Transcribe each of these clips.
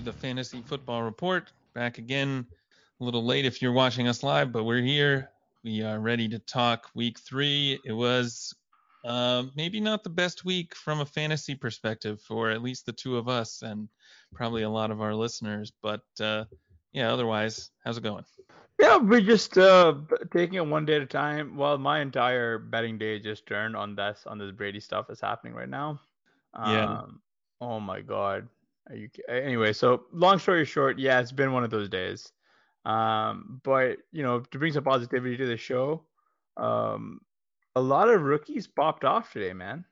To the Fantasy Football Report. Back again, a little late if you're watching us live, but we're here. We are ready to talk week three. It was uh, maybe not the best week from a fantasy perspective for at least the two of us and probably a lot of our listeners. But uh, yeah, otherwise, how's it going? Yeah, we're just uh, taking it one day at a time. Well, my entire betting day just turned on this on this Brady stuff that's happening right now. Yeah. Um, oh my God. Are you anyway? So long story short, yeah, it's been one of those days. Um, but you know, to bring some positivity to the show, um, a lot of rookies popped off today, man.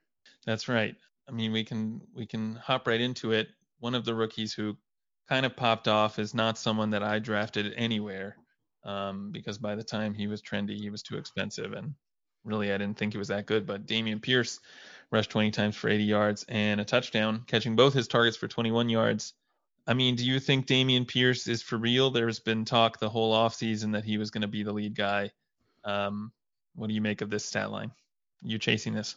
That's right. I mean, we can we can hop right into it. One of the rookies who kind of popped off is not someone that I drafted anywhere, um, because by the time he was trendy, he was too expensive, and really I didn't think he was that good. But Dameon Pierce rushed 20 times for 80 yards and a touchdown, catching both his targets for 21 yards. I mean, do you think Dameon Pierce is for real? There's been talk the whole offseason that he was going to be the lead guy. Um, what do you make of this stat line? You're chasing this?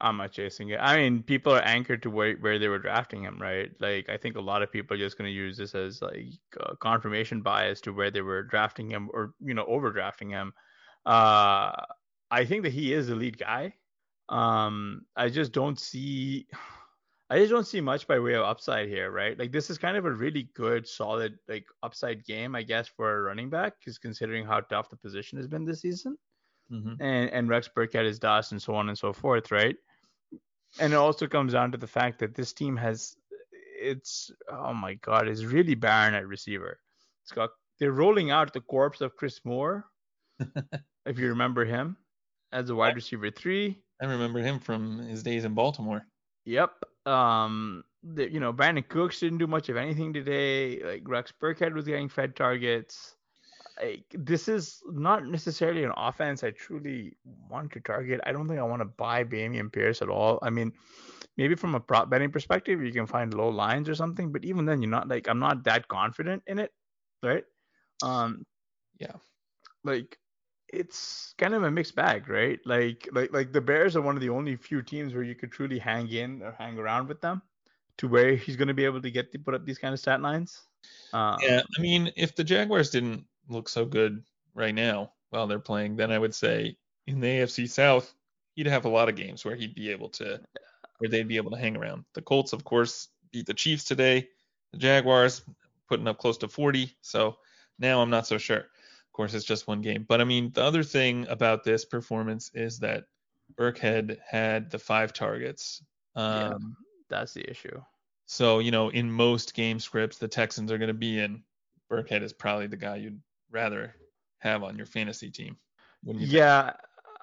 I'm not chasing it. I mean, people are anchored to where, where they were drafting him, right? Like, I think a lot of people are just going to use this as like confirmation bias to where they were drafting him or, you know, overdrafting him. Uh, I think that he is the lead guy. Um, I just don't see, I just don't see much by way of upside here, right? Like this is kind of a really good, solid, like upside game, I guess, for a running back, because considering how tough the position has been this season, Mm-hmm. and and Rex Burkhead is dust, and so on and so forth, right? And it also comes down to the fact that this team has, it's oh my god, it's really barren at receiver. It's got they're rolling out the corpse of Chris Moore, if you remember him, as a wide receiver three. I remember him from his days in Baltimore. Yep. Um, the, you know, Brandin Cooks didn't do much of anything today. Like Rex Burkhead was getting fed targets. Like, this is not necessarily an offense I truly want to target. I don't think I want to buy Dameon Pierce at all. I mean, maybe from a prop betting perspective, you can find low lines or something, but even then, you're not like I'm not that confident in it, right? Um, Yeah. like it's kind of a mixed bag, right? Like like like the Bears are one of the only few teams where you could truly hang in or hang around with them to where he's going to be able to get to put up these kind of stat lines. Um, Yeah. I mean, if the Jaguars didn't look so good right now while they're playing, then I would say in the AFC South, he'd have a lot of games where he'd be able to, where they'd be able to hang around. The Colts, of course, beat the Chiefs today. The Jaguars putting up close to 40. So now I'm not so sure. Of course, it's just one game. But I mean, the other thing about this performance is that Burkhead had the five targets. yeah, Um, that's the issue. So, you know, in most game scripts the Texans are going to be in, Burkhead is probably the guy you'd rather have on your fantasy team. You think? Yeah,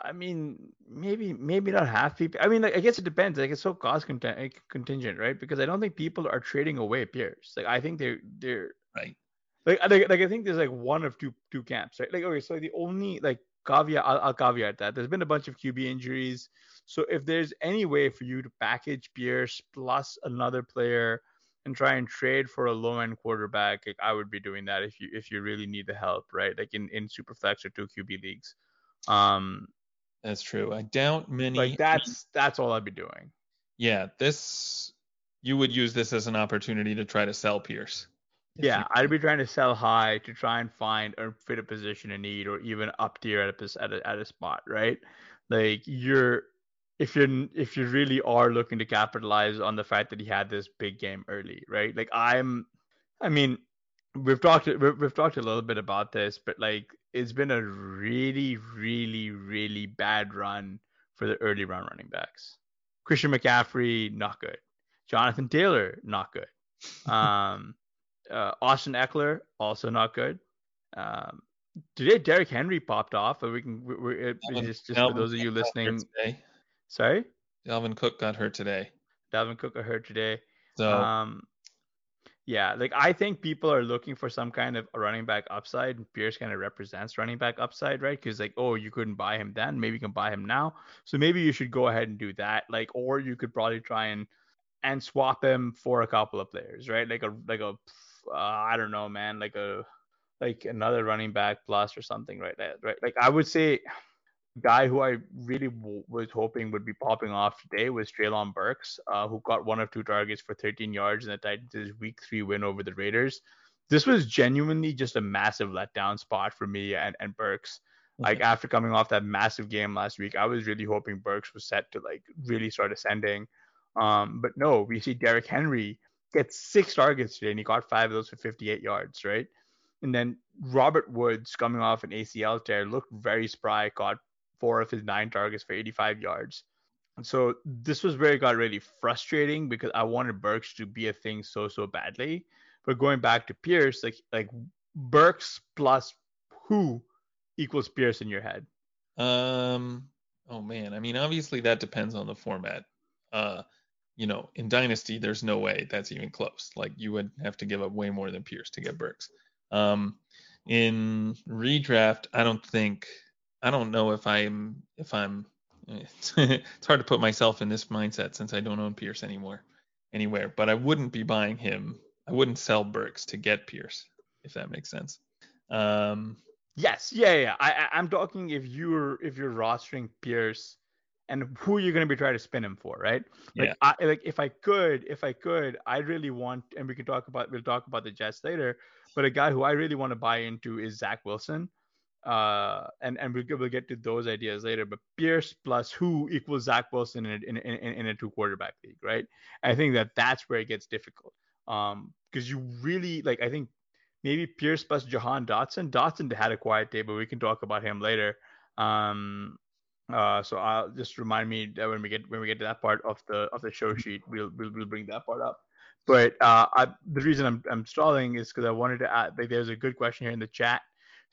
I mean, maybe maybe not half people. I mean, like, I guess it depends. Like it's so cost content, contingent, right? Because I don't think people are trading away Pierce. Like I think they're they're Right. Like I like, like I think there's like one of two two camps, right? Like okay, so the only like caveat I'll, I'll caveat that there's been a bunch of QB injuries. So if there's any way for you to package Pierce plus another player and try and trade for a low end quarterback, like I would be doing that if you if you really need the help, right? Like in in Superflex or two QB leagues. Um, That's true. I doubt many. Like that's that's all I'd be doing. Yeah, this you would use this as an opportunity to try to sell Pierce. Yeah, I'd be trying to sell high to try and find or fit a position in need or even up tier at a at a, at a spot, right? Like you're if you're if you really are looking to capitalize on the fact that he had this big game early, right? Like I'm, I mean, we've talked we've, we've talked a little bit about this, but like it's been a really really really bad run for the early round running backs. Christian McCaffrey not good. Jonathan Taylor not good. Um, uh, Austin Ekeler also not good. Um, today Derrick Henry popped off, but we can we, we, just, just for those of you listening. Sorry? Dalvin Cook got hurt today. Dalvin Cook got hurt today. So um, yeah, like I think people are looking for some kind of running back upside. Pierce kind of represents running back upside, right? Because like, oh, you couldn't buy him then, maybe you can buy him now. So maybe you should go ahead and do that. Like, or you could probably try and and swap him for a couple of players, right? Like a like a uh, I don't know, man, like a like another running back plus or something, right? there, Right? Like I would say guy who I really w- was hoping would be popping off today was Treylon Burks, uh, who got one of two targets for 13 yards in the Titans' Week Three win over the Raiders. This was genuinely just a massive letdown spot for me and, and Burks. Like after coming off that massive game last week, I was really hoping Burks was set to like really start ascending. Um, but no, we see Derrick Henry get six targets today, and he got five of those for 58 yards, right? And then Robert Woods coming off an ACL tear looked very spry, caught four of his nine targets for 85 yards. And so this was where it got really frustrating because I wanted Burks to be a thing so so badly. But going back to Pierce, like like Burks plus who equals Pierce in your head? Um. Oh man. I mean, obviously that depends on the format. Uh, you know, in Dynasty, there's no way that's even close. Like you would have to give up way more than Pierce to get Burks. Um, in redraft, I don't think I don't know if I'm if I'm it's, hard to put myself in this mindset since I don't own Pierce anymore anywhere, but I wouldn't be buying him. I wouldn't sell Burks to get Pierce, if that makes sense. Um, yes, yeah, yeah. I, I am talking if you're if you're rostering Pierce and who you're going to be trying to spin him for, right? Like, yeah. I, like if I could, if I could, I really want, and we can talk about, we'll talk about the Jets later, but a guy who I really want to buy into is Zach Wilson uh, and and we'll, we'll get to those ideas later. But Pierce plus who equals Zach Wilson in a, in, in, in a two quarterback league, right? I think that that's where it gets difficult. Um, because you really like, I think maybe Pierce plus Jahan Dotson. Dotson had a quiet day, but we can talk about him later. Um, uh, so I'll just remind me that when we get when we get to that part of the of the show sheet, we'll we'll, we'll bring that part up. But uh, I, the reason I'm I'm stalling is because I wanted to add. Like, there's a good question here in the chat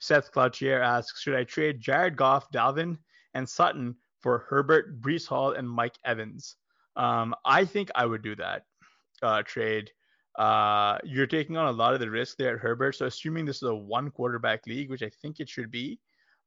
Seth Cloutier asks, should I trade Jared Goff, Dalvin, and Sutton for Herbert, Breece Hall, and Mike Evans? Um, I think I would do that uh, trade. Uh, you're taking on a lot of the risk there at Herbert. So assuming this is a one quarterback league, which I think it should be,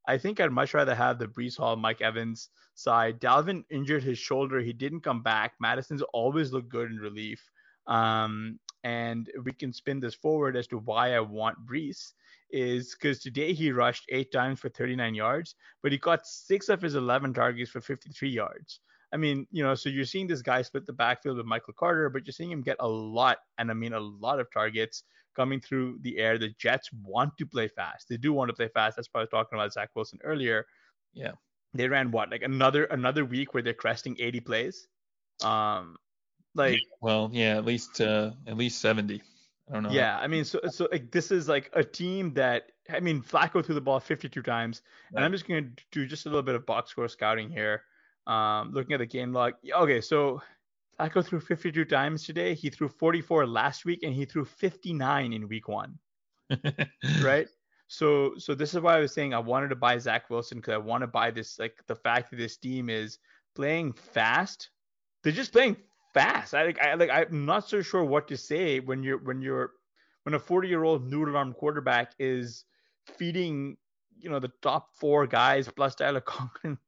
I think I'd much rather have the Breece Hall, Mike Evans side. Dalvin injured his shoulder. He didn't come back. Mattison's always looked good in relief. Um, and we can spin this forward as to why I want Breece is because today he rushed eight times for 39 yards, but he caught six of his 11 targets for 53 yards. I mean, you know, so you're seeing this guy split the backfield with Michael Carter, but you're seeing him get a lot, and I mean a lot of targets coming through the air. The Jets want to play fast. They do want to play fast. That's why I was talking about Zach Wilson earlier. Yeah. They ran what, like another another week where they're cresting 80 plays. Um, like well, yeah, at least uh, at least 70. I don't know. Yeah, I mean, so so like this is like a team that I mean, Flacco threw the ball 52 times, right. and I'm just gonna do just a little bit of box score scouting here. Um, looking at the game log. Okay, so Flacco threw 52 times today. He threw 44 last week, and he threw 59 in week one. right. So so this is why I was saying I wanted to buy Zach Wilson because I want to buy this like the fact that this team is playing fast. They're just playing fast. I like I like I'm not so sure what to say when you're when you're when a 40 year old noodle arm quarterback is feeding you know the top four guys plus Tyler Conklin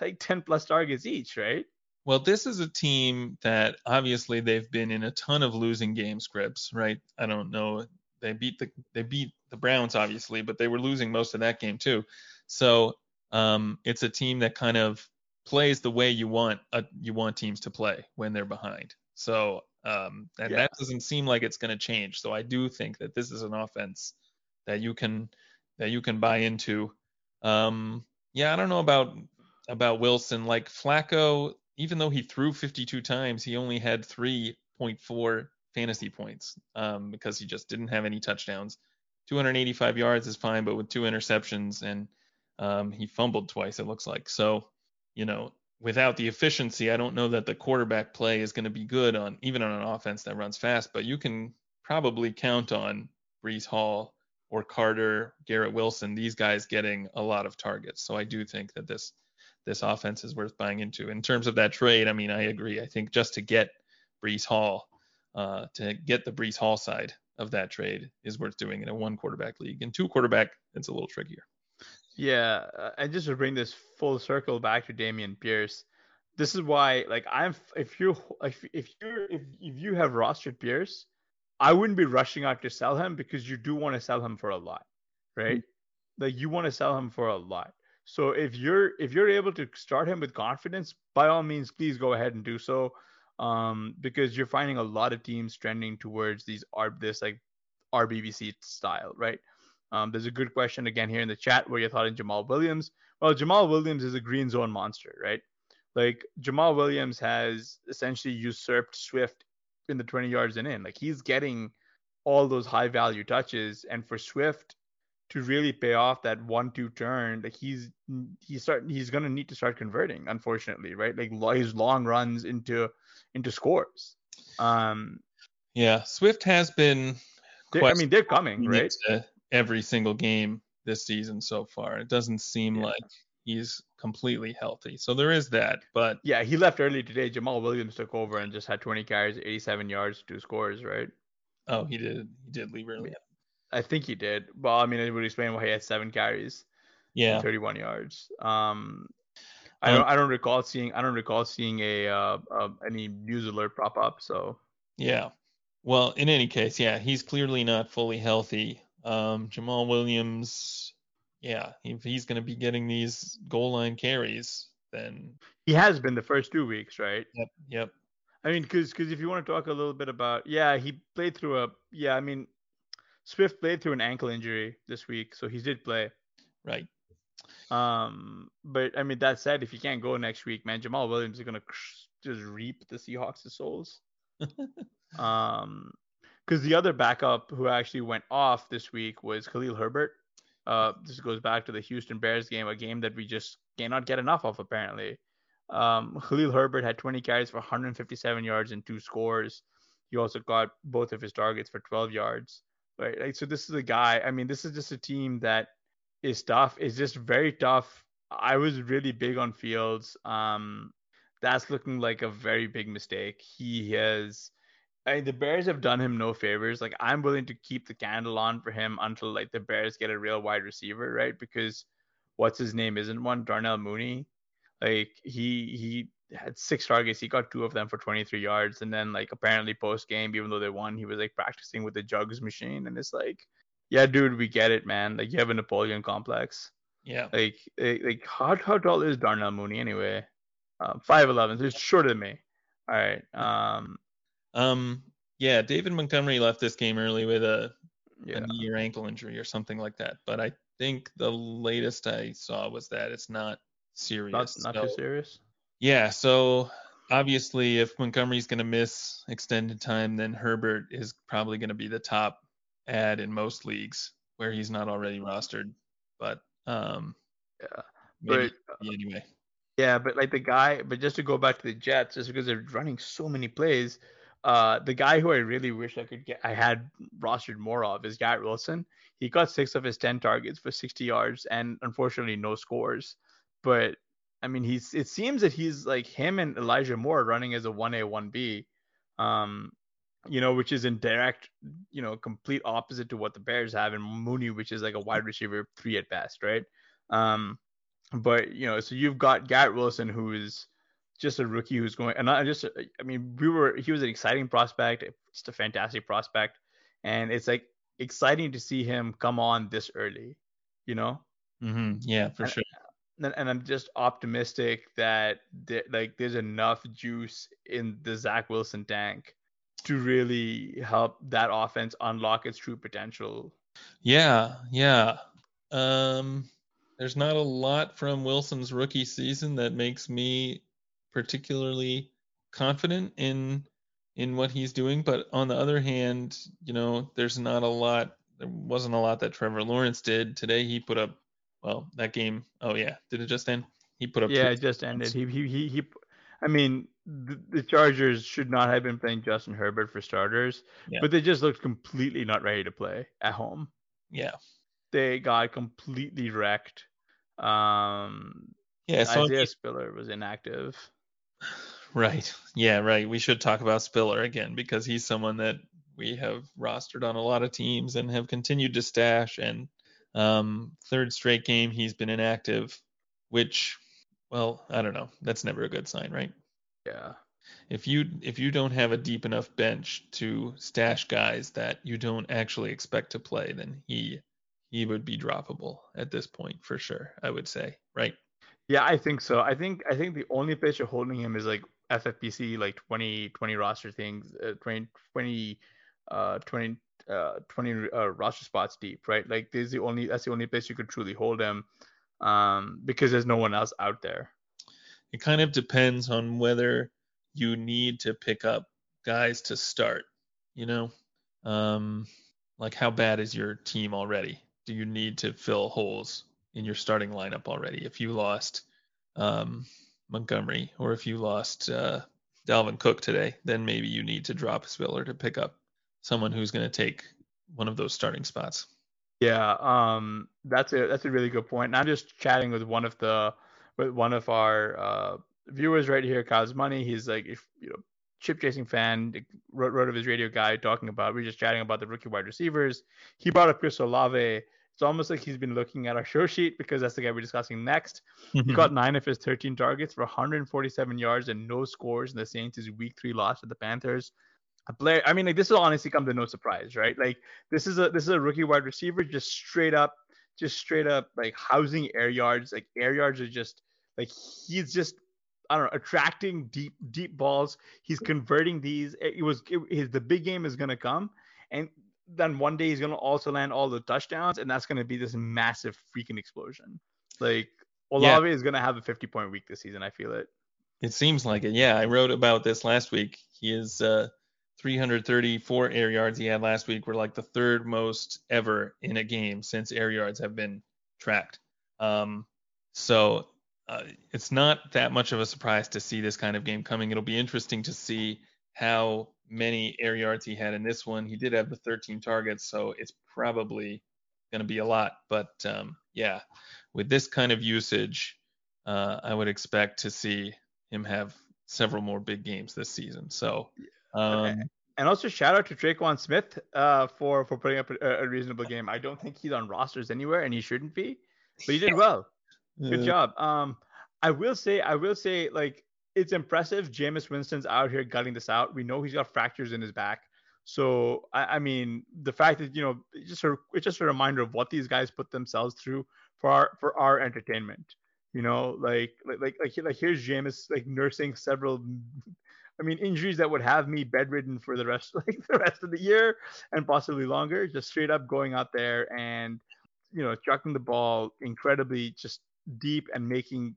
like 10 plus targets each, right? Well, this is a team that obviously they've been in a ton of losing game scripts, right? I don't know. They beat the they beat the Browns obviously, but they were losing most of that game too. So um, it's a team that kind of plays the way you want uh, you want teams to play when they're behind. So um, and yeah. that doesn't seem like it's going to change. So I do think that this is an offense that you can that you can buy into. Um, yeah, I don't know about about Wilson. Like Flacco, even though he threw 52 times, he only had 3.4 fantasy points um, because he just didn't have any touchdowns. 285 yards is fine, but with two interceptions and um, he fumbled twice, it looks like. So, you know, without the efficiency, I don't know that the quarterback play is going to be good on even on an offense that runs fast. But you can probably count on Breece Hall or Carter, Garrett Wilson, these guys getting a lot of targets. So I do think that this this offense is worth buying into. In terms of that trade, I mean, I agree. I think just to get Breece Hall, uh, to get the Breece Hall side of that trade is worth doing in a one quarterback league. In two quarterback, it's a little trickier. Yeah, uh, and just to bring this full circle back to Dameon Pierce, this is why, like, I'm if you if if you if if you have rostered Pierce, I wouldn't be rushing out to sell him because you do want to sell him for a lot, right? Mm-hmm. Like you want to sell him for a lot. So if you're if you're able to start him with confidence, by all means, please go ahead and do so. Um, because you're finding a lot of teams trending towards these R this like RBBC style, right? Um, there's a good question again here in the chat where you thought in Jamaal Williams. Well, Jamaal Williams is a green zone monster, right? Like Jamaal Williams has essentially usurped Swift in the 20 yards and in. Like he's getting all those high value touches, and for Swift to really pay off that one-two turn, like he's he's start he's gonna need to start converting, unfortunately, right? Like his long runs into into scores. Um, yeah, Swift has been. I mean, they're coming, right? every single game this season so far. It doesn't seem yeah. like he's completely healthy. So there is that. But yeah, he left early today. Jamaal Williams took over and just had 20 carries, 87 yards, two scores, right? Oh, he did. He did leave early. I think he did. Well, I mean, it would explain why he had seven carries. Yeah. 31 yards. Um, I don't. Um, I don't recall seeing. I don't recall seeing a uh, uh, any news alert pop up. So. Yeah. Well, in any case, yeah, he's clearly not fully healthy. Um, Jamaal Williams, yeah, if he's going to be getting these goal line carries, then he has been the first two weeks, right? Yep, yep. I mean, because because if you want to talk a little bit about, yeah, he played through a, yeah, I mean, Swift played through an ankle injury this week, so he did play. Right. Um, but I mean, that said, if he can't go next week, man, Jamaal Williams is gonna just reap the Seahawks' souls. um, because the other backup who actually went off this week was Khalil Herbert. Uh, this goes back to the Houston Bears game, a game that we just cannot get enough of apparently. Um, Khalil Herbert had 20 carries for 157 yards and two scores. He also got both of his targets for 12 yards. Right, like, so this is a guy. I mean, this is just a team that is tough. It's just very tough. I was really big on Fields. Um, that's looking like a very big mistake. He has I mean, the Bears have done him no favors. Like I'm willing to keep the candle on for him until like the Bears get a real wide receiver, right? Because what's his name isn't one Darnell Mooney. Like he he had six targets, he got two of them for 23 yards, and then like apparently post game, even though they won, he was like practicing with the jugs machine, and it's like, yeah, dude, we get it, man. Like you have a Napoleon complex. Yeah. Like like how how tall is Darnell Mooney anyway? Uh, five eleven. So it's shorter than me. All right. Um um, yeah, David Montgomery left this game early with a, yeah. a knee or ankle injury or something like that. But I think the latest I saw was that it's not serious. Not, not so, too serious. Yeah, so obviously if Montgomery's going to miss extended time, then Herbert is probably going to be the top ad in most leagues where he's not already rostered. But um, yeah, maybe but, anyway. Yeah, but like the guy, but just to go back to the Jets, just because they're running so many plays, uh, the guy who I really wish I could get, I had rostered more of is Garrett Wilson. He got six of his 10 targets for 60 yards and unfortunately no scores. But I mean, he's, it seems that he's like him and Elijah Moore running as a 1A, 1B, um, you know, which is in direct, you know, complete opposite to what the Bears have and Mooney, which is like a wide receiver three at best, right? Um, but, you know, so you've got Garrett Wilson who is, just a rookie who's going and I just I mean we were he was an exciting prospect, just a fantastic prospect, and it's like exciting to see him come on this early, you know. Mm-hmm. Yeah, for and, sure. and I'm just optimistic that like there's enough juice in the Zach Wilson tank to really help that offense unlock its true potential. Yeah, yeah. Um, there's not a lot from Wilson's rookie season that makes me particularly confident in in what he's doing, but on the other hand, you know, there's not a lot there wasn't a lot that Trevor Lawrence did. Today he put up well, that game. Oh yeah, did it just end? He put up Yeah, it just ended. He he he, he I mean, the, the, Chargers should not have been playing Justin Herbert for starters, yeah. but they just looked completely not ready to play at home. Yeah. They got completely wrecked. Um, yeah, so Isaiah he, Spiller was inactive. Right. Yeah, right. We should talk about Spiller again because he's someone that we have rostered on a lot of teams and have continued to stash. And um, third straight game, he's been inactive, which, well, I don't know. That's never a good sign, right? Yeah. If you if you don't have a deep enough bench to stash guys that you don't actually expect to play, then he he would be droppable at this point for sure. I would say, right? Yeah, I think so. I think I think the only place you're holding him is like FFPC, like 20 20 roster things, uh, 20 20 uh 20 uh 20 uh, roster spots deep, right? Like the only that's the only place you could truly hold him, um, because there's no one else out there. It kind of depends on whether you need to pick up guys to start. You know, um, like how bad is your team already? Do you need to fill holes in your starting lineup already? If you lost um, Montgomery or if you lost uh, Dalvin Cook today, then maybe you need to drop Spiller to pick up someone who's going to take one of those starting spots. Yeah, um, that's a that's a really good point. And I'm just chatting with one of the with one of our uh, viewers right here, Cause Money. He's like, if you know, chip chasing fan, wrote, wrote of his radio guy talking about. We are just chatting about the rookie wide receivers. He brought up Chris Olave. It's almost like he's been looking at our show sheet because that's the guy we're discussing next. he mm-hmm. got nine of his 13 targets for 147 yards and no scores in the Saints' week three loss to the Panthers. Blair, I mean, like this will honestly come to no surprise, right? Like this is a this is a rookie wide receiver, just straight up, just straight up like housing air yards. Like air yards are just like he's just I don't know, attracting deep deep balls. He's converting these. It was it, his the big game is gonna come, and then one day he's gonna also land all the touchdowns, and that's gonna be this massive freaking explosion. Like Olave yeah. is gonna have a 50 point week this season. I feel it. It seems like it. Yeah, I wrote about this last week. He is uh, 334 air yards he had last week were like the third most ever in a game since air yards have been tracked. Um, so uh, it's not that much of a surprise to see this kind of game coming. It'll be interesting to see how many air yards he had in this one. He did have the 13 targets, so it's probably going to be a lot. But um, yeah, with this kind of usage, uh, I would expect to see him have several more big games this season. So um, and also shout out to Tre'Quan Smith uh, for for putting up a, a, reasonable game. I don't think he's on rosters anywhere, and he shouldn't be, but he did well. Good job. Um, I will say, I will say, like it's impressive. Jameis Winston's out here gutting this out. We know he's got fractures in his back. So I, I mean, the fact that you know, it's just a, it's just a reminder of what these guys put themselves through for our for our entertainment. You know, like like like like, like here's Jameis like nursing several I mean, injuries that would have me bedridden for the rest, like the rest of the year and possibly longer. Just straight up going out there and, you know, chucking the ball incredibly just deep and making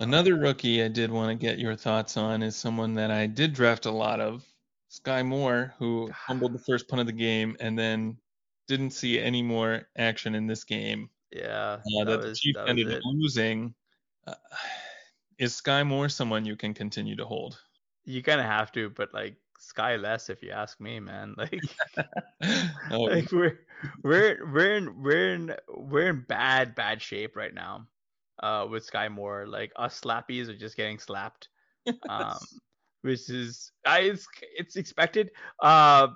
Another rookie I did want to get your thoughts on is someone that I did draft a lot of, Skyy Moore, who fumbled the first punt of the game and then didn't see any more action in this game. Yeah, Uh, that, the was- Chiefs that ended up losing. Uh, is Skyy Moore someone you can continue to hold? You kind of have to, but like sky less if you ask me, man. Like, oh, like we're we're we're in we're in we're in bad bad shape right now. Uh, with Skyy Moore, like us slappies are just getting slapped. Um, which is I it's it's expected. Uh,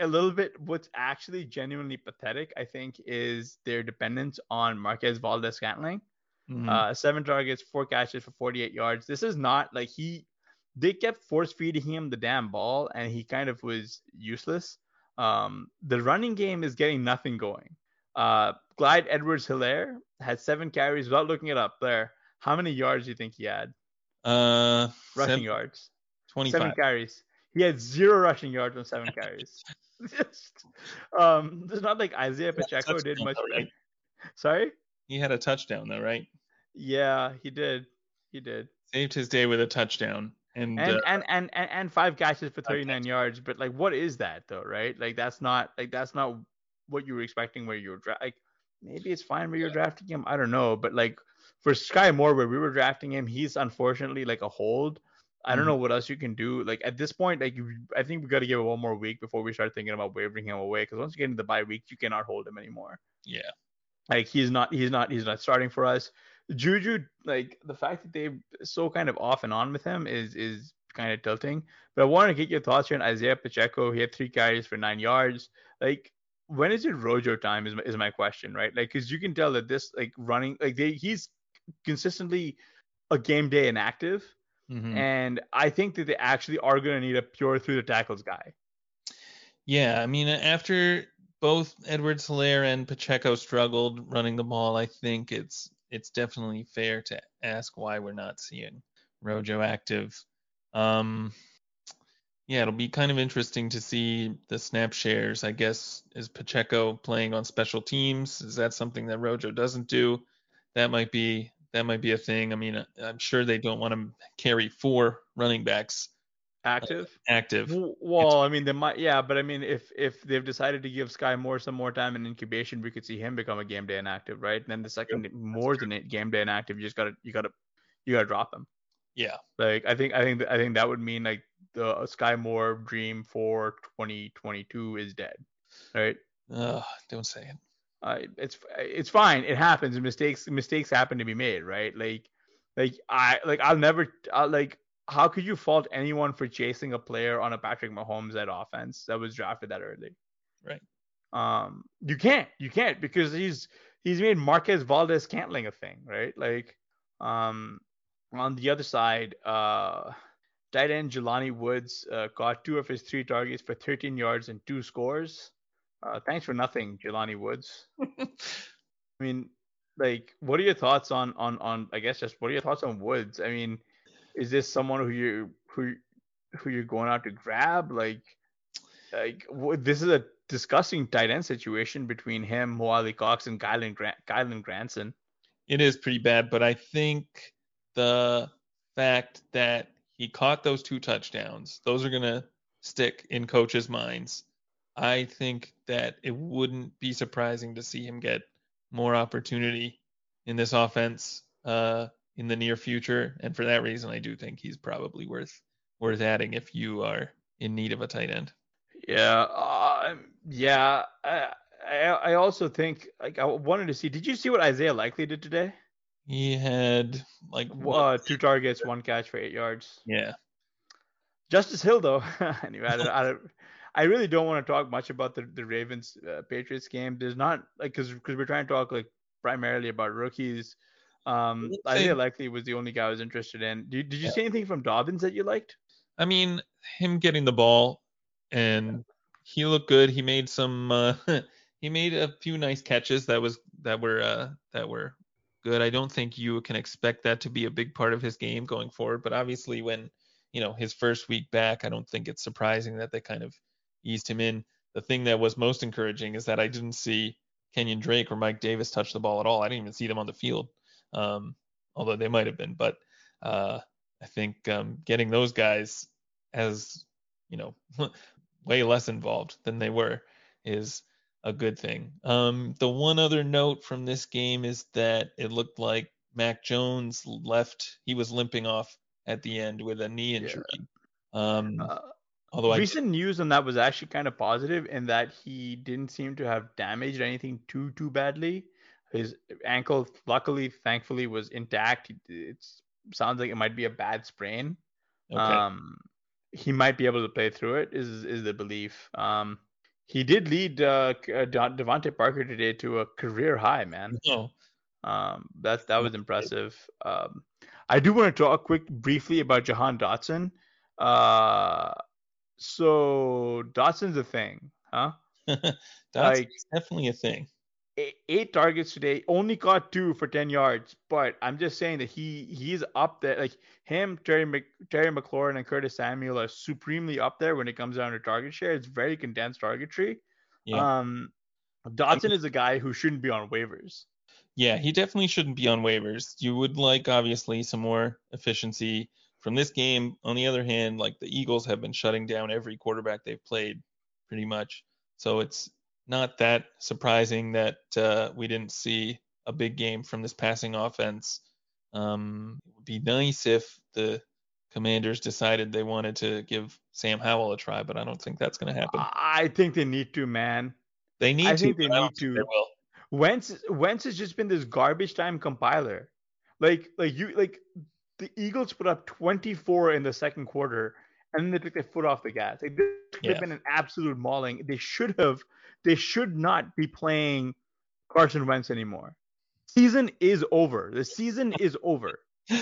a little bit. What's actually genuinely pathetic, I think, is their dependence on Marquez Valdes Scantling. mhm. Uh, seven targets, four catches for 48 yards. This is not like he. They kept force feeding him the damn ball, and he kind of was useless. Um, the running game is getting nothing going. Uh, Clyde Edwards Helaire had seven carries without looking it up there. How many yards do you think he had? uh, Rushing seven- yards. 25. Seven carries. He had zero rushing yards on seven carries. Just, um, it's not like Isaiah Pacheco did much though, right? Sorry? He had a touchdown though, right? Yeah, he did. He did. Saved his day with a touchdown. And, and, uh, and and and and five catches for 39 catches. yards. But like, what is that though, right? Like, that's not like that's not what you were expecting where you were dra- like. Maybe it's fine where you're drafting him. I don't know, but like for Skyy Moore, where we were drafting him, he's unfortunately like a hold. I don't Mhm. know what else you can do. Like at this point, like I think we got to give it one more week before we start thinking about wavering him away. Because once you get into the bye week, you cannot hold him anymore. yeah. Like he's not he's not he's not starting for us. Juju, like the fact that they're so kind of off and on with him is is kind of tilting. But I want to get your thoughts here on Isaiah Pacheco. He had three carries for nine yards. Like when is it Rojo time is my, is my question, right? Like because you can tell that this like running like they he's consistently a game day inactive, Mhm. and I think that they actually are going to need a pure through the tackles guy. Yeah, I mean, after both Edwards Helaire and Pacheco struggled running the ball, I think it's it's definitely fair to ask why we're not seeing Rojo active. Um, yeah, it'll be kind of interesting to see the snap shares. I guess is Pacheco playing on special teams? Is that something that Rojo doesn't do? That might be that might be a thing. I mean, uh, I'm sure they don't want to carry four running backs Active. Uh, active. W- Well, I mean, they might, yeah, but I mean, if if they've decided to give Skyy Moore some more time in incubation, we could see him become a game day inactive, right? And then the second more than a game day inactive, you just gotta you gotta you gotta drop him. Yeah. Like I think I think I think that would mean like the Skyy Moore dream for 2022 is dead, right? Ugh, don't say it. uh, it's it's fine. It happens. Mistakes mistakes happen to be made, right? Like like I like I'll never I'll, like how could you fault anyone for chasing a player on a Patrick Mahomes that offense that was drafted that early? Right. Um, you can't you can't because he's he's made Marquez Valdes Scantling a thing, right? Like um on the other side, uh tight end Jelani Woods uh, caught two of his three targets for 13 yards and two scores. Uh, thanks for nothing, Jelani Woods. I mean, like, what are your thoughts on on on? I guess just what are your thoughts on Woods? I mean, is this someone who you who who you're going out to grab? Like, like this is a disgusting tight end situation between him, Wally Cox, and Kylan Grant, Kylen Granson. It is pretty bad, but I think the fact that he caught those two touchdowns, those are going to stick in coaches' minds. I think that it wouldn't be surprising to see him get more opportunity in this offense uh, in the near future, and for that reason, I do think he's probably worth worth adding if you are in need of a tight end. Yeah, uh, yeah. I, I, I also think like I wanted to see. Did you see what Isaiah Likely did today? He had like uh, two targets, one catch for eight yards. Yeah. Justice Hill though, anyway, I, I, I, really don't want to talk much about the the Ravens uh, Patriots game. There's not like because because we're trying to talk like primarily about rookies. Um, Isaiah Likely was the only guy I was interested in. Did, did you yeah. see anything from Dobbins that you liked? I mean, him getting the ball and he looked good. He made some uh, he made a few nice catches that was that were uh, that were good. I don't think you can expect that to be a big part of his game going forward, but obviously when you know his first week back, I don't think it's surprising that they kind of eased him in. The thing that was most encouraging is that I didn't see Kenyon Drake or Mike Davis touch the ball at all. I didn't even see them on the field, um, although they might have been. But uh, I think um, getting those guys as you know way less involved than they were is a good thing. Um, the one other note from this game is that it looked like Mac Jones left. He was limping off at the end with a knee injury. Yeah. Um, uh, although recent I, news on that was actually kind of positive in that he didn't seem to have damaged anything too too badly. His ankle, luckily, thankfully, was intact. It sounds like it might be a bad sprain. Okay. Um, he might be able to play through it. Is is the belief? Um, he did lead uh, uh DeVante Parker today to a career high, man. Oh. Um, that that was impressive. Um, I do want to talk quick briefly about Jahan Dotson. Uh, so Dotson's a thing, huh? Dotson's like, definitely a thing eight targets today, only caught two for 10 yards. But I'm just saying that he he's up there. Like him, Terry Mc, Terry McLaurin, and Curtis Samuel are supremely up there when it comes down to target share. It's very condensed targetry. Yeah. Um, Dotson is a guy who shouldn't be on waivers. Yeah, he definitely shouldn't be on waivers. You would like obviously some more efficiency from this game. On the other hand, like the Eagles have been shutting down every quarterback they've played pretty much. So it's not that surprising that uh, we didn't see a big game from this passing offense. Um, it would be nice if the Commanders decided they wanted to give Sam Howell a try, but I don't think that's going to happen. I think they need to, man. They need I to. I think they need to. They will. Wentz, Wentz has just been this garbage time compiler. Like, like you, like the Eagles put up 24 in the second quarter, and then they took their foot off the gas. Like, this could yeah. have been an absolute mauling. They should have they should not be playing Carson Wentz anymore. Season is over. The season is over.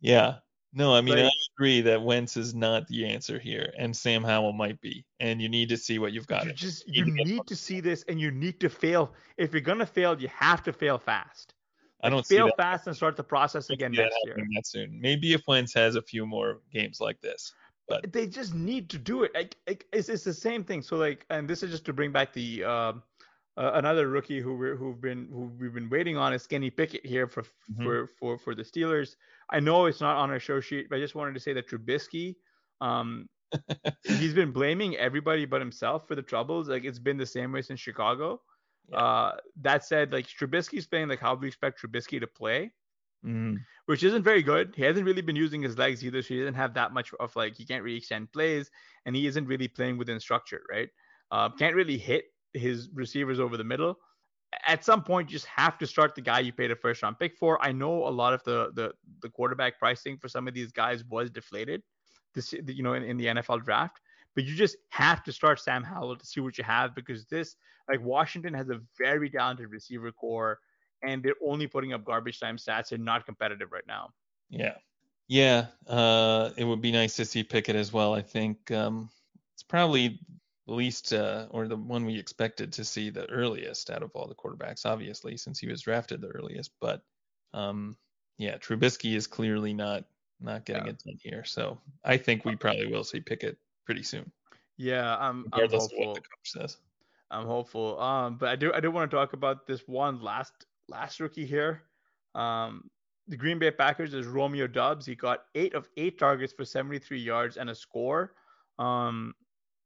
Yeah. No, I mean like, I agree that Wentz is not the answer here, and Sam Howell might be. And you need to see what you've got. You just you, you need, to, to see this, and you need to fail. If you're gonna fail, you have to fail fast. I don't fail that. fast and start the process again next year. That soon. Maybe if Wentz has a few more games like this. But they just need to do it. Like, it's, it's the same thing. So like, and this is just to bring back the uh, uh, another rookie who we who've been who we've been waiting on is Kenny Pickett here for mm-hmm. for for for the Steelers. I know it's not on our show sheet, but I just wanted to say that Trubisky, um, he's been blaming everybody but himself for the troubles. Like it's been the same way since Chicago. Yeah. Uh, that said, like Trubisky's playing like how we expect Trubisky to play mm. which isn't very good. He hasn't really been using his legs either, so he doesn't have that much of like he can't really extend plays, and he isn't really playing within structure, right? Uh, can't really hit his receivers over the middle. At some point, you just have to start the guy you paid a first round pick for. I know a lot of the the the quarterback pricing for some of these guys was deflated, this you know in, in the NFL draft but you just have to start Sam Howell to see what you have because this, like Washington, has a very talented receiver core and they're only putting up garbage time stats and not competitive right now. Yeah. Yeah. Uh, it would be nice to see Pickett as well. I think um, it's probably the least uh, or the one we expected to see the earliest out of all the quarterbacks, obviously, since he was drafted the earliest. But um, yeah, Trubisky is clearly not not getting yeah. it done here. So I think we probably will see Pickett pretty soon. Yeah, I'm, I'm hopeful. I'm hopeful. Um, but I do I do want to talk about this one last last rookie here. Um, the Green Bay Packers is Romeo Doubs. He got eight of eight targets for 73 yards and a score. Um,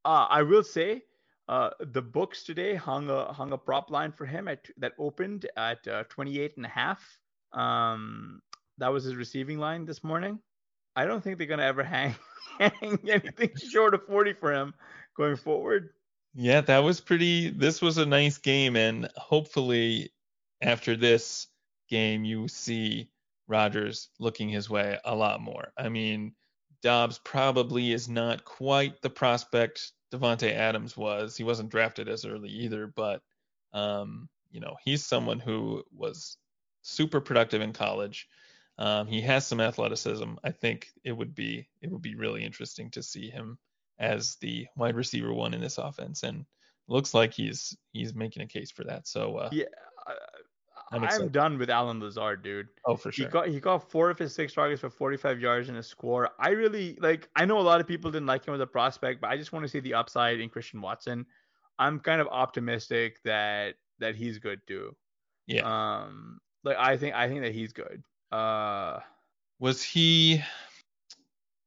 uh, I will say uh, the books today hung a hung a prop line for him at that opened at uh, 28 and a half. Um, that was his receiving line this morning. I don't think they're gonna ever hang, hang anything short of 40 for him going forward. Yeah, that was pretty. This was a nice game, and hopefully, after this game, you see Rodgers looking his way a lot more. I mean, Doubs probably is not quite the prospect Davante Adams was. He wasn't drafted as early either, but um, you know, he's someone who was super productive in college. Um, he has some athleticism. I think it would be it would be really interesting to see him as the wide receiver one in this offense, and looks like he's he's making a case for that. So uh, yeah, I'm, done with Allen Lazard, dude. Oh, for sure. He got he got four of his six targets for 45 yards and a score. I really like. I know a lot of people didn't like him as a prospect, but I just want to see the upside in Christian Watson. I'm kind of optimistic that that he's good too. Yeah. Um, like I think I think that he's good. Uh, was he?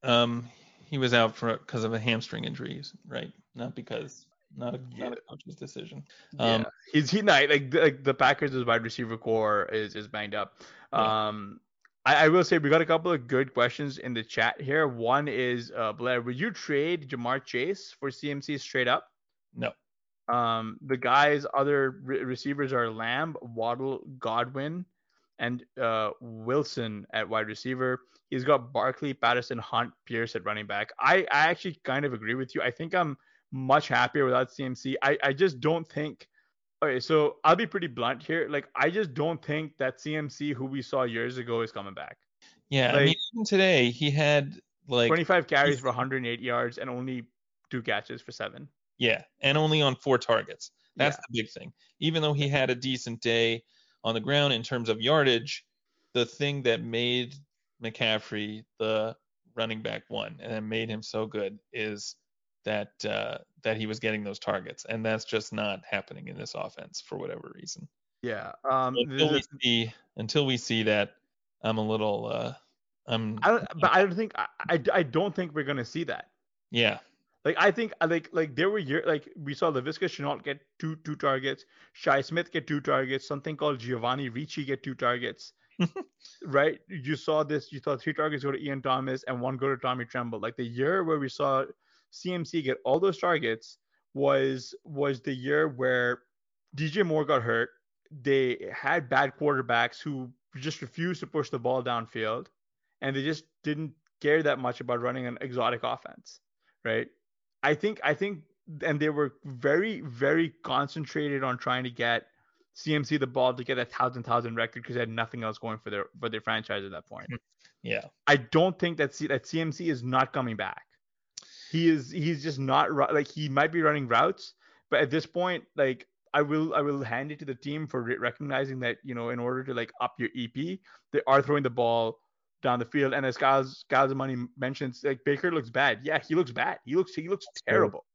Um, he was out for because of a hamstring injury, right? Not because not a yeah. not a coach's decision. Um, yeah. he's he not like the, like the Packers' wide receiver corps is is banged up. Yeah. Um, I, I will say we got a couple of good questions in the chat here. One is uh, Blair, would you trade Ja'Marr Chase for CMC straight up? No. Um, the guys, other re- receivers are Lamb, Waddle, Godwin, and uh, Wilson at wide receiver. He's got Barkley, Patterson, Hunt, Pierce at running back. I, I actually kind of agree with you. I think I'm much happier without CMC. I, I just don't think. Okay, so I'll be pretty blunt here. Like, I just don't think that CMC, who we saw years ago, is coming back. Yeah, like, I mean, even today he had like 25 carries for 108 yards and only two catches for seven. Yeah, and only on four targets. That's yeah. the big thing. Even though he had a decent day on the ground in terms of yardage, the thing that made McCaffrey the running back one and made him so good is that uh, that he was getting those targets, and that's just not happening in this offense for whatever reason. Yeah. Um, so until we see until we see that, I'm a little. Uh, I'm. I don't, but I don't think I, I, I don't think we're gonna see that. Yeah. Like I think like like there were years like we saw Laviska Shenault get two two targets, Shi Smith get two targets, something called Giovanni Ricci get two targets. right? You saw this, you saw three targets go to Ian Thomas and one go to Tommy Tremble. Like the year where we saw CMC get all those targets was was the year where DJ Moore got hurt. They had bad quarterbacks who just refused to push the ball downfield, and they just didn't care that much about running an exotic offense, right? I think I think and they were very very concentrated on trying to get CMC the ball to get a thousand thousand record because they had nothing else going for their for their franchise at that point. Yeah, I don't think that C, that CMC is not coming back. He is he's just not like he might be running routes, but at this point, like I will I will hand it to the team for recognizing that you know in order to like up your EP, they are throwing the ball down the field. And as Giles Giles Money mentions, like Baker looks bad. Yeah, he looks bad. He looks he looks terrible.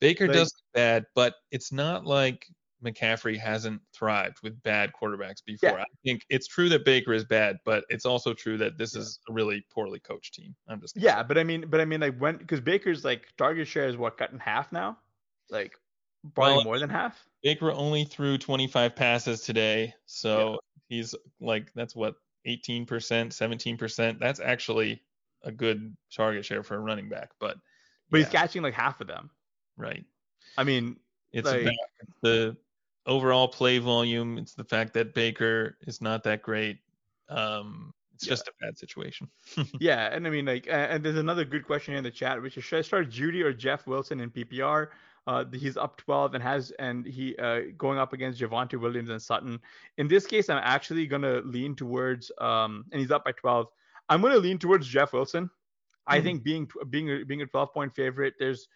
Baker like, does look bad, but it's not like McCaffrey hasn't thrived with bad quarterbacks before. Yeah. I think it's true that Baker is bad, but it's also true that this yeah. is a really poorly coached team. I'm just yeah, but I mean, but I mean, like when because Baker's like target share is what cut in half now, like probably well, more than half. Baker only threw 25 passes today, so yeah. he's like that's what 18%, 17%. That's actually a good target share for a running back, but but he's catching like half of them. Right. I mean, it's like, the overall play volume. It's the fact that Baker is not that great. Um, it's yeah. just a bad situation. yeah, and I mean, like, and there's another good question in the chat, which is should I start Jeudy or Jeff Wilson in PPR? Uh, he's up 12 and has and he uh, going up against Javonte Williams and Sutton. In this case, I'm actually gonna lean towards um, and he's up by 12. I'm gonna lean towards Jeff Wilson. I hmm. think being being being a 12 point favorite, there's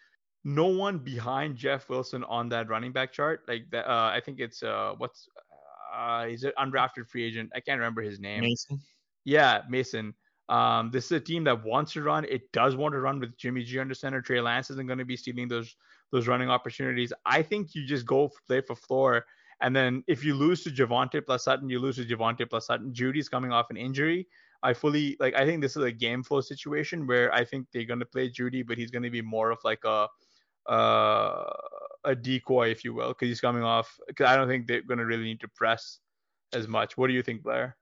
no one behind Jeff Wilson on that running back chart. Like that, uh, I think it's uh, what's uh, he's an undrafted free agent. I can't remember his name. Mason. Yeah, Mason. Um, this is a team that wants to run. It does want to run with Jimmy G under center. Trey Lance isn't going to be stealing those those running opportunities. I think you just go play for floor. And then if you lose to Javonte plus Sutton, you lose to Javonte plus Sutton. Jeudy's coming off an injury. I fully like. I think this is a game flow situation where I think they're going to play Jeudy, but he's going to be more of like a uh, a decoy, if you will, because he's coming off. Because I don't think they're going to really need to press as much. What do you think, Blair?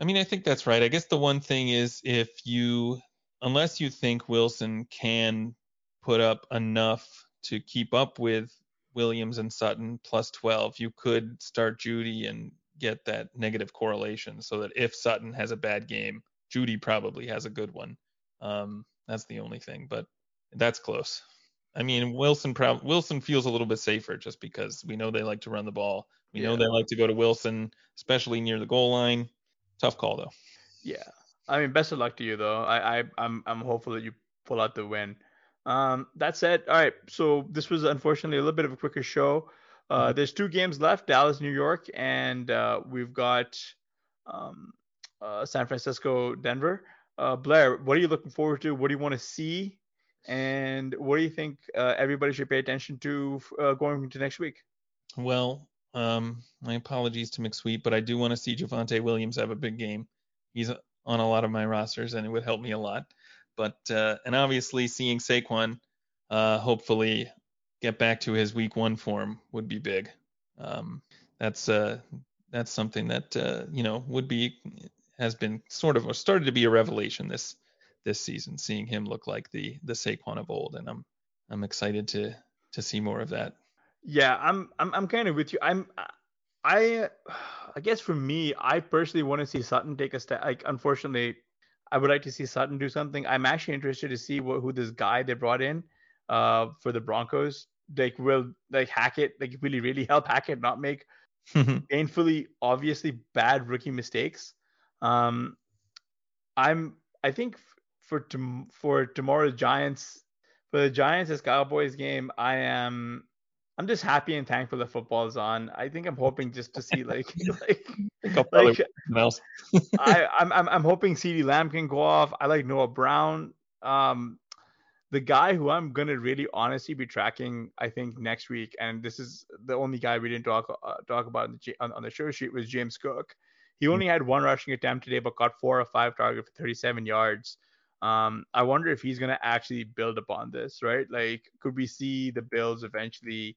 I mean, I think that's right. I guess the one thing is if you, unless you think Wilson can put up enough to keep up with Williams and Sutton plus 12, you could start Jeudy and get that negative correlation so that if Sutton has a bad game, Jeudy probably has a good one. Um, that's the only thing, but that's close. I mean, Wilson prob- Wilson feels a little bit safer just because we know they like to run the ball. We yeah. know they like to go to Wilson, especially near the goal line. Tough call though. Yeah. I mean, best of luck to you though. I, I I'm I'm hopeful that you pull out the win. Um, that said, all right. So this was unfortunately a little bit of a quicker show. Uh, mm-hmm. There's two games left: Dallas, New York, and uh, we've got um, uh, San Francisco, Denver. Uh, Blair, what are you looking forward to? What do you want to see? And what do you think uh, everybody should pay attention to uh, going into next week? Well, um, my apologies to McSweet, but I do want to see Javonte Williams have a big game. He's on a lot of my rosters, and it would help me a lot. But uh, and obviously seeing Saquon, uh, hopefully get back to his Week One form would be big. Um, that's uh, that's something that uh, you know would be has been sort of started to be a revelation this this season, seeing him look like the the Saquon of old, and I'm I'm excited to to see more of that. Yeah, I'm I'm I'm kind of with you. I'm I I guess for me, I personally want to see Sutton take a step. Like, unfortunately, I would like to see Sutton do something. I'm actually interested to see what, who this guy they brought in uh, for the Broncos like will like Hackett like really really help Hackett not make painfully obviously bad rookie mistakes. Um, I'm I think for to, for tomorrow's Giants for the Giants as Cowboys game, I am I'm just happy and thankful that football is on. I think I'm hoping just to see like like, like I I'm, I'm I'm hoping CeeDee Lamb can go off. I like Noah Brown. Um, the guy who I'm gonna really honestly be tracking, I think next week, and this is the only guy we didn't talk uh, talk about on the, on, on the show sheet was James Cook. He only had one rushing attempt today, but got four or five targets for 37 yards. Um, I wonder if he's gonna actually build upon this, right? Like, could we see the Bills eventually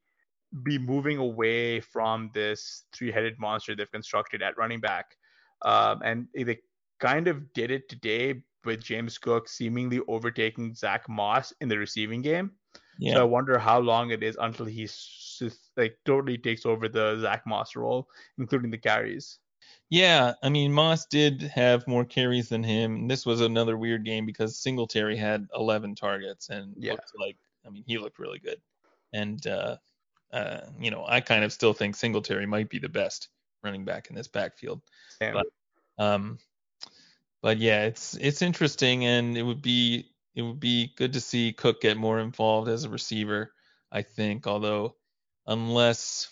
be moving away from this three-headed monster they've constructed at running back? Um, and they kind of did it today with James Cook seemingly overtaking Zack Moss in the receiving game. Yeah. So I wonder how long it is until he like totally takes over the Zack Moss role, including the carries. Yeah, I mean Moss did have more carries than him. This was another weird game because Singletary had 11 targets and yeah. looked like I mean he looked really good. And uh, uh, you know I kind of still think Singletary might be the best running back in this backfield. Damn. But um, but yeah, it's it's interesting, and it would be it would be good to see Cook get more involved as a receiver. I think, although unless,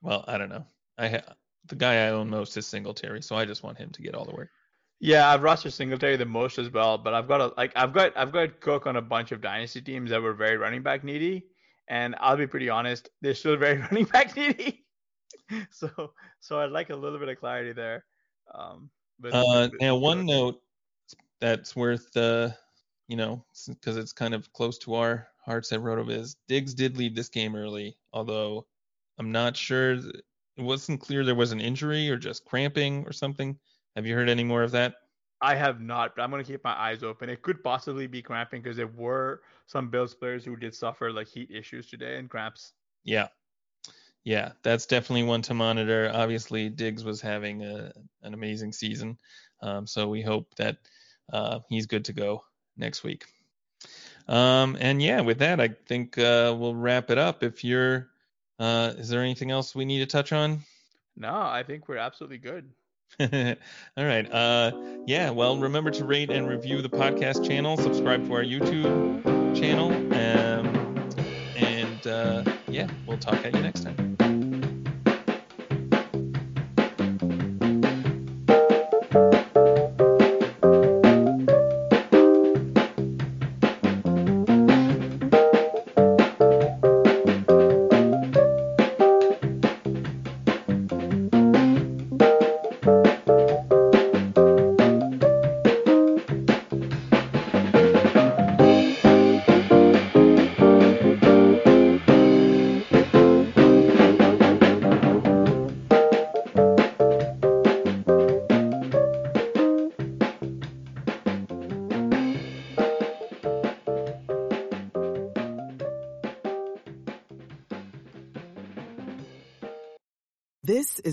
well, I don't know. I ha- the guy I own most is Singletary, so I just want him to get all the work. Yeah, I've rostered Singletary the most as well, but I've got a like I've got I've got Cook on a bunch of dynasty teams that were very running back needy, and I'll be pretty honest, they're still very running back needy. so so I'd like a little bit of clarity there. Um, but, uh, now, one note that's worth, uh, you know, because it's kind of close to our hearts at RotoViz. Diggs did leave this game early, although I'm not sure. It wasn't clear there was an injury or just cramping or something. Have you heard any more of that? I have not, but I'm going to keep my eyes open. It could possibly be cramping because there were some Bills players who did suffer like heat issues today and cramps. Yeah, yeah, that's definitely one to monitor. Obviously, Diggs was having a, an amazing season, um, so we hope that uh, he's good to go next week. Um, and yeah, with that, I think uh, we'll wrap it up. If you're, uh, is there anything else we need to touch on? No, I think we're absolutely good. All right. Uh, yeah. Well, remember to rate and review the podcast channel. Subscribe to our YouTube channel. Um, and uh, yeah, we'll talk at you next time.